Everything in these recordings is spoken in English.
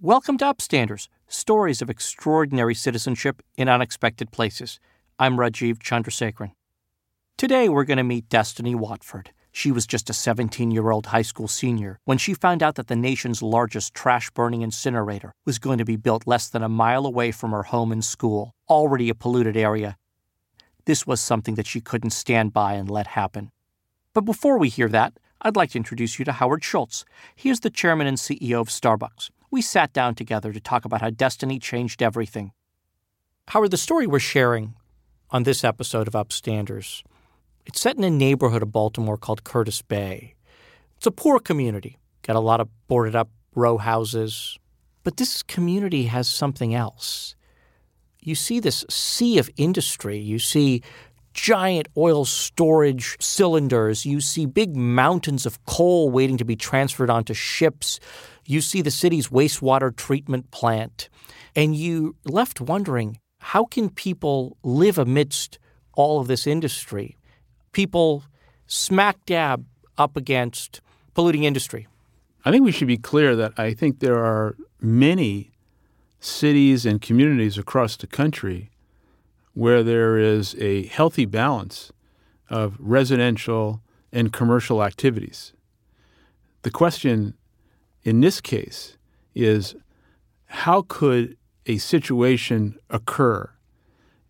Welcome to Upstanders, stories of extraordinary citizenship in unexpected places. I'm Rajiv Chandrasekaran. Today we're going to meet Destiny Watford. She was just a 17 year old high school senior when she found out that the nation's largest trash burning incinerator was going to be built less than a mile away from her home and school, already a polluted area. This was something that she couldn't stand by and let happen. But before we hear that, I'd like to introduce you to Howard Schultz. He is the chairman and CEO of Starbucks we sat down together to talk about how destiny changed everything. Howard, the story we're sharing on this episode of Upstanders, it's set in a neighborhood of Baltimore called Curtis Bay. It's a poor community, got a lot of boarded up row houses, but this community has something else. You see this sea of industry. You see giant oil storage cylinders. You see big mountains of coal waiting to be transferred onto ships you see the city's wastewater treatment plant, and you left wondering how can people live amidst all of this industry? People smack dab up against polluting industry. I think we should be clear that I think there are many cities and communities across the country where there is a healthy balance of residential and commercial activities. The question in this case is how could a situation occur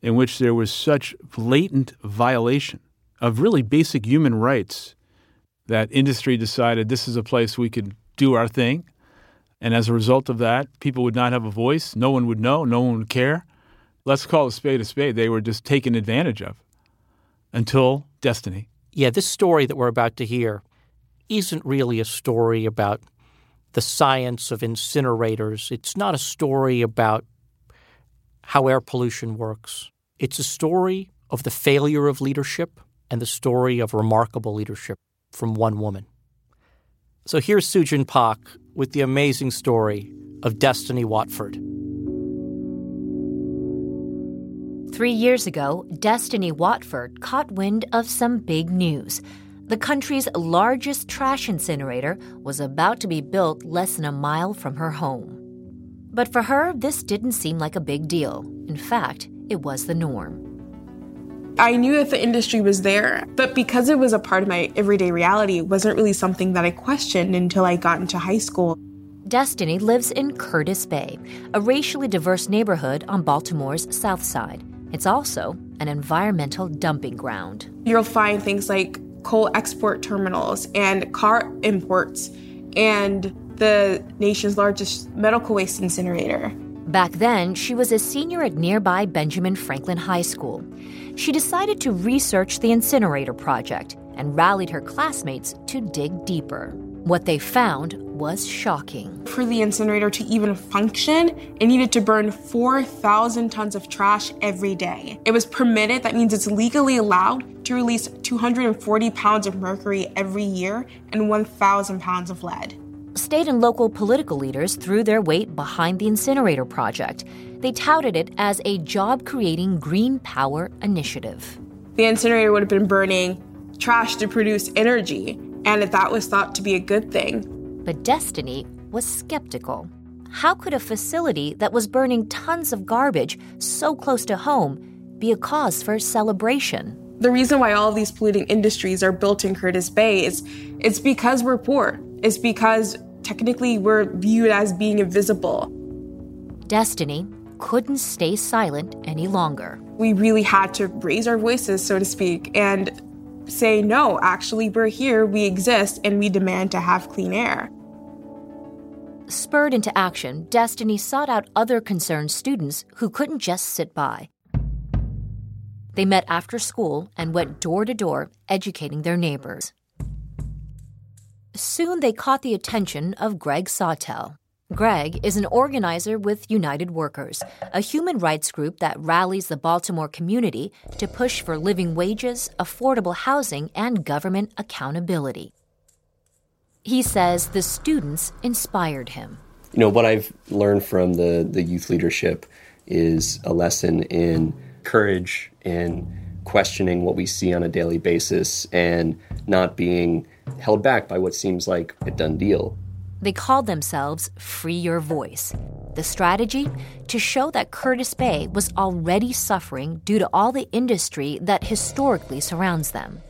in which there was such blatant violation of really basic human rights that industry decided this is a place we could do our thing. And as a result of that, people would not have a voice. No one would know. No one would care. Let's call a spade a spade. They were just taken advantage of until destiny. Yeah, this story that we're about to hear isn't really a story about the science of incinerators. It's not a story about how air pollution works. It's a story of the failure of leadership and the story of remarkable leadership from one woman. So here's Sujin Pak with the amazing story of Destiny Watford. Three years ago, Destiny Watford caught wind of some big news the country's largest trash incinerator was about to be built less than a mile from her home. But for her, this didn't seem like a big deal. In fact, it was the norm. I knew that the industry was there, but because it was a part of my everyday reality, it wasn't really something that I questioned until I got into high school. Destiny lives in Curtis Bay, a racially diverse neighborhood on Baltimore's south side. It's also an environmental dumping ground. You'll find things like coal export terminals and car imports and the nation's largest medical waste incinerator. Back then, she was a senior at nearby Benjamin Franklin High School. She decided to research the incinerator project and rallied her classmates to dig deeper. What they found was shocking. For the incinerator to even function, it needed to burn 4,000 tons of trash every day. It was permitted, that means it's legally allowed to release 240 pounds of mercury every year and 1,000 pounds of lead. State and local political leaders threw their weight behind the incinerator project. They touted it as a job creating green power initiative. The incinerator would have been burning trash to produce energy and that was thought to be a good thing. But Destiny was skeptical. How could a facility that was burning tons of garbage so close to home be a cause for celebration? The reason why all these polluting industries are built in Curtis Bay is it's because we're poor. It's because technically we're viewed as being invisible. Destiny couldn't stay silent any longer. We really had to raise our voices, so to speak, and say, no, actually, we're here, we exist, and we demand to have clean air. Spurred into action, Destiny sought out other concerned students who couldn't just sit by. They met after school and went door to door educating their neighbors. Soon they caught the attention of Greg Sawtell, Greg is an organizer with United Workers, a human rights group that rallies the Baltimore community to push for living wages, affordable housing, and government accountability. He says the students inspired him. You know, what I've learned from the, the youth leadership is a lesson in courage and questioning what we see on a daily basis and not being held back by what seems like a done deal They called themselves Free Your Voice. The strategy? To show that Curtis Bay was already suffering due to all the industry that historically surrounds them.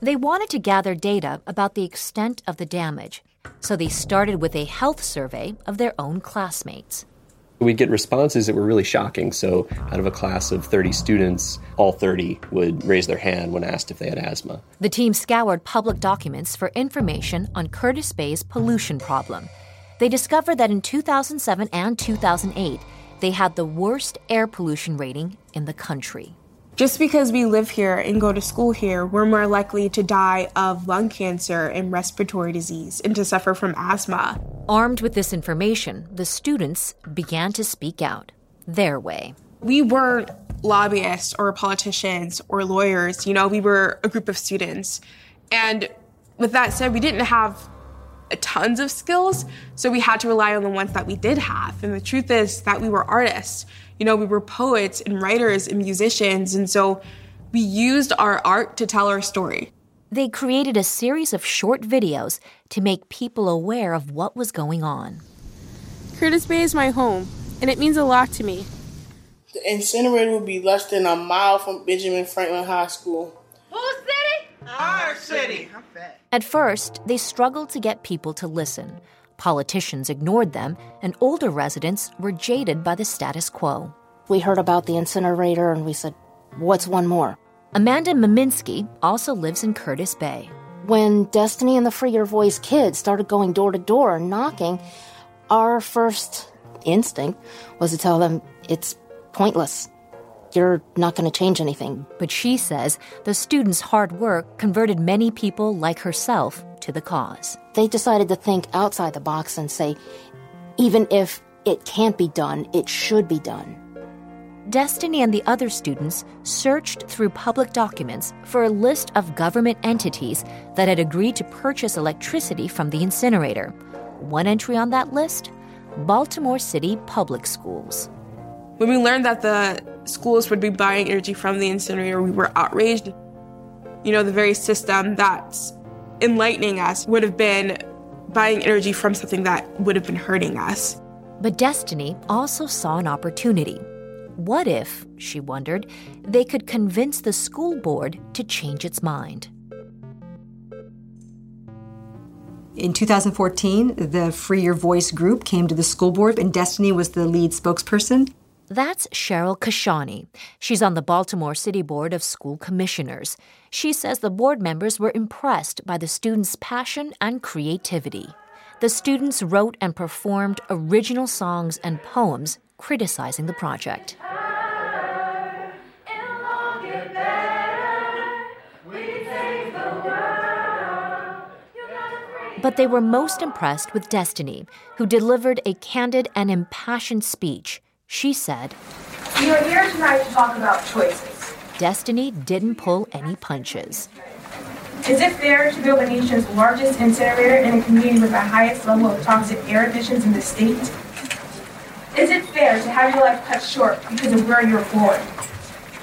They wanted to gather data about the extent of the damage, so they started with a health survey of their own classmates. We'd get responses that were really shocking. So, out of a class of 30 students, all 30 would raise their hand when asked if they had asthma. The team scoured public documents for information on Curtis Bay's pollution problem. They discovered that in 2007 and 2008, they had the worst air pollution rating in the country. Just because we live here and go to school here, we're more likely to die of lung cancer and respiratory disease and to suffer from asthma. Armed with this information, the students began to speak out their way. We weren't lobbyists or politicians or lawyers, you know, we were a group of students. And with that said, we didn't have tons of skills, so we had to rely on the ones that we did have. And the truth is that we were artists. You know, we were poets and writers and musicians, and so we used our art to tell our story. They created a series of short videos to make people aware of what was going on. Curtis Bay is my home, and it means a lot to me. The incinerator will be less than a mile from Benjamin Franklin High School. Whose city? Our city. At first, they struggled to get people to listen. Politicians ignored them, and older residents were jaded by the status quo. We heard about the incinerator and we said, What's one more? Amanda Maminsky also lives in Curtis Bay. When Destiny and the Free Your Voice kids started going door to door and knocking, our first instinct was to tell them it's pointless you're not going to change anything. But she says the students' hard work converted many people like herself to the cause. They decided to think outside the box and say, even if it can't be done, it should be done. Destiny and the other students searched through public documents for a list of government entities that had agreed to purchase electricity from the incinerator. One entry on that list Baltimore City Public Schools. When we learned that the schools would be buying energy from the incinerator, we were outraged. You know, the very system that's enlightening us would have been buying energy from something that would have been hurting us. But Destiny also saw an opportunity. What if, she wondered, they could convince the school board to change its mind? In 2014, the Free Your Voice group came to the school board, and Destiny was the lead spokesperson. That's Cheryl Casciani. She's on the Baltimore City Board of School Commissioners. She says the board members were impressed by the students' passion and creativity. The students wrote and performed original songs and poems criticizing the project. But they were most impressed with Destiny, who delivered a candid and impassioned speech she said, We are here tonight to talk about choices. Destiny didn't pull any punches. Is it fair to build the nation's largest incinerator in a community with the highest level of toxic air emissions in the state? Is it fair to have your life cut short because of where you're born?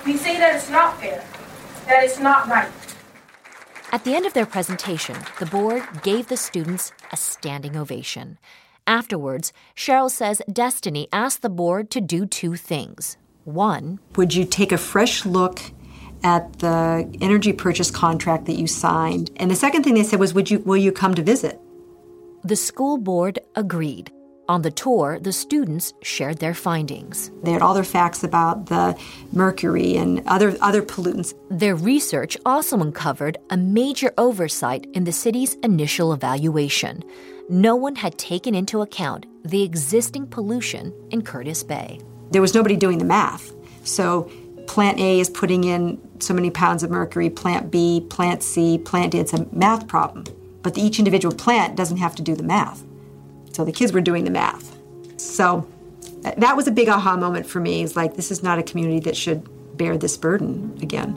We say that it's not fair, that it's not right. At the end of their presentation, the board gave the students a standing ovation. Afterwards, Cheryl says Destiny asked the board to do two things. One, would you take a fresh look at the energy purchase contract that you signed? And the second thing they said was, would you will you come to visit? The school board agreed. On the tour, the students shared their findings. They had all their facts about the mercury and other, other pollutants. Their research also uncovered a major oversight in the city's initial evaluation no one had taken into account the existing pollution in Curtis Bay. There was nobody doing the math. So plant A is putting in so many pounds of mercury, plant B, plant C, plant D. It's a math problem. But each individual plant doesn't have to do the math. So the kids were doing the math. So that was a big aha moment for me. It's like, this is not a community that should bear this burden again.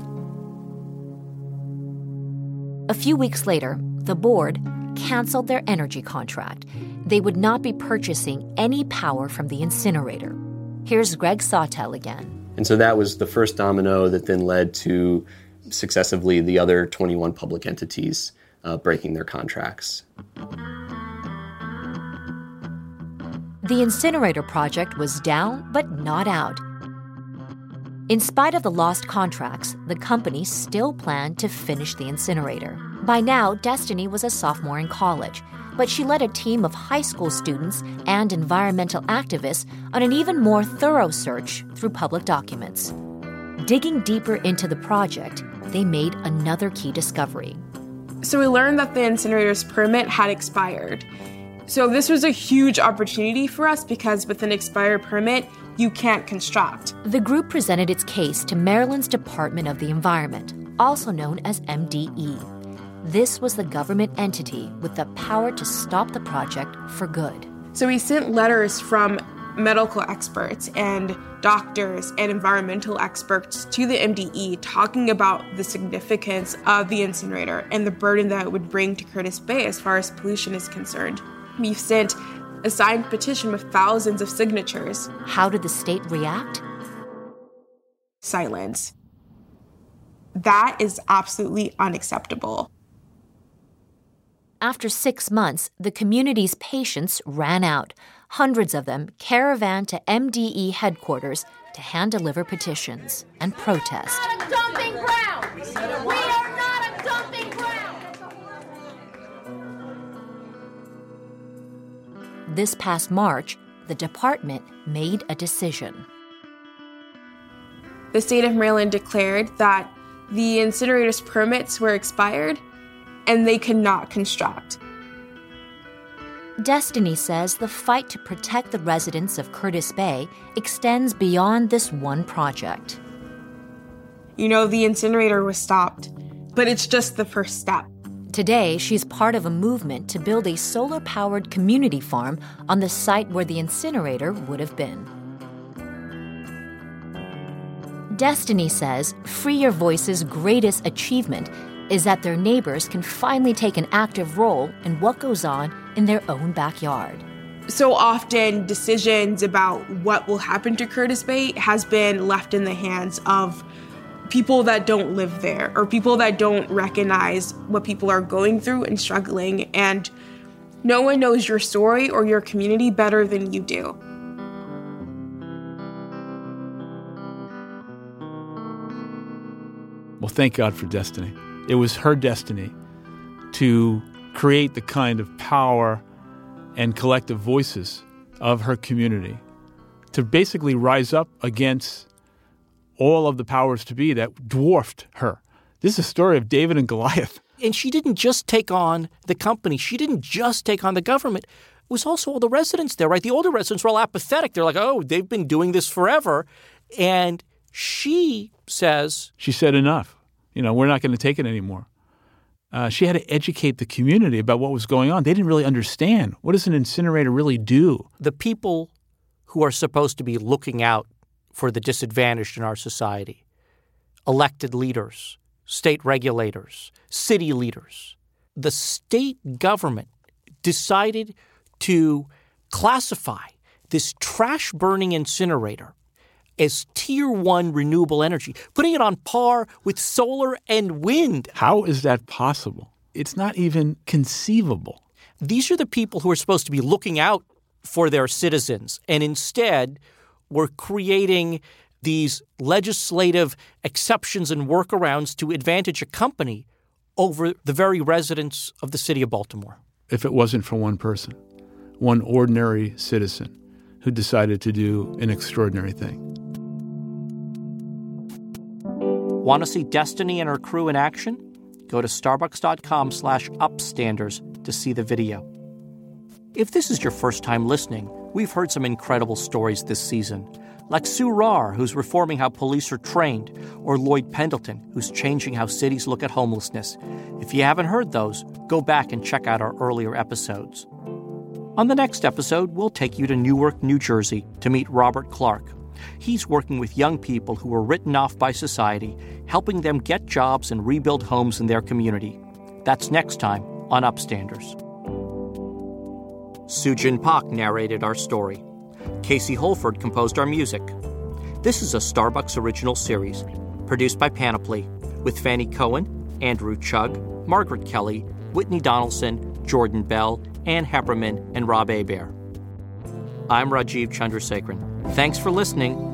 A few weeks later, the board canceled their energy contract. They would not be purchasing any power from the incinerator. Here's Greg Sawtell again. And so that was the first domino that then led to successively the other 21 public entities uh, breaking their contracts. The incinerator project was down, but not out. In spite of the lost contracts, the company still planned to finish the incinerator. By now, Destiny was a sophomore in college, but she led a team of high school students and environmental activists on an even more thorough search through public documents. Digging deeper into the project, they made another key discovery. So we learned that the incinerator's permit had expired. So this was a huge opportunity for us because with an expired permit, you can't construct. The group presented its case to Maryland's Department of the Environment, also known as MDE. This was the government entity with the power to stop the project for good. So we sent letters from medical experts and doctors and environmental experts to the MDE talking about the significance of the incinerator and the burden that it would bring to Curtis Bay as far as pollution is concerned. We've sent a signed petition with thousands of signatures. How did the state react? Silence. That is absolutely unacceptable. After six months, the community's patience ran out. Hundreds of them caravan to MDE headquarters to hand deliver petitions and protest. This past March, the department made a decision. The state of Maryland declared that the incinerator's permits were expired and they could not construct. Destiny says the fight to protect the residents of Curtis Bay extends beyond this one project. You know, the incinerator was stopped, but it's just the first step. Today, she's part of a movement to build a solar powered community farm on the site where the incinerator would have been. Destiny says Free Your Voice's greatest achievement is that their neighbors can finally take an active role in what goes on in their own backyard. So often, decisions about what will happen to Curtis Bay has been left in the hands of people that don't live there or people that don't recognize what people are going through and struggling. And no one knows your story or your community better than you do. Well, thank God for Destiny. It was her destiny to create the kind of power and collective voices of her community to basically rise up against all of the powers to be that dwarfed her. This is a story of David and Goliath. And she didn't just take on the company, she didn't just take on the government. It was also all the residents there, right? The older residents were all apathetic. They're like, oh, they've been doing this forever. And she says, She said, enough. You know, we're not going to take it anymore. Uh, she had to educate the community about what was going on. They didn't really understand. What does an incinerator really do? the people who are supposed to be looking out for the disadvantaged in our society elected leaders, state regulators, city leaders. The state government decided to classify this trash burning incinerator as tier one renewable energy, putting it on par with solar and wind. How is that possible? It's not even conceivable. These are the people who are supposed to be looking out for their citizens, and instead, we're creating these legislative exceptions and workarounds to advantage a company over the very residents of the city of Baltimore. If it wasn't for one person, one ordinary citizen who decided to do an extraordinary thing. Want to see Destiny and her crew in action? Go to starbucks.com slash upstanders to see the video. If this is your first time listening, we've heard some incredible stories this season, like Sue Rahr, who's reforming how police are trained, or Lloyd Pendleton, who's changing how cities look at homelessness. If you haven't heard those, go back and check out our earlier episodes. On the next episode, we'll take you to Newark, New Jersey to meet Robert Clark. He's working with young people who were written off by society, helping them get jobs and rebuild homes in their community. That's next time on Upstanders. Sujin Pak narrated our story. Casey Holford composed our music. This is a Starbucks original series, produced by Panoply, with Fanny Cohen, Andrew Chug, Margaret Kelly, Whitney Donaldson, Jordan Bell, Ann Heppermann, and Rob Abear. I'm Rajiv Chandrasekaran. Thanks for listening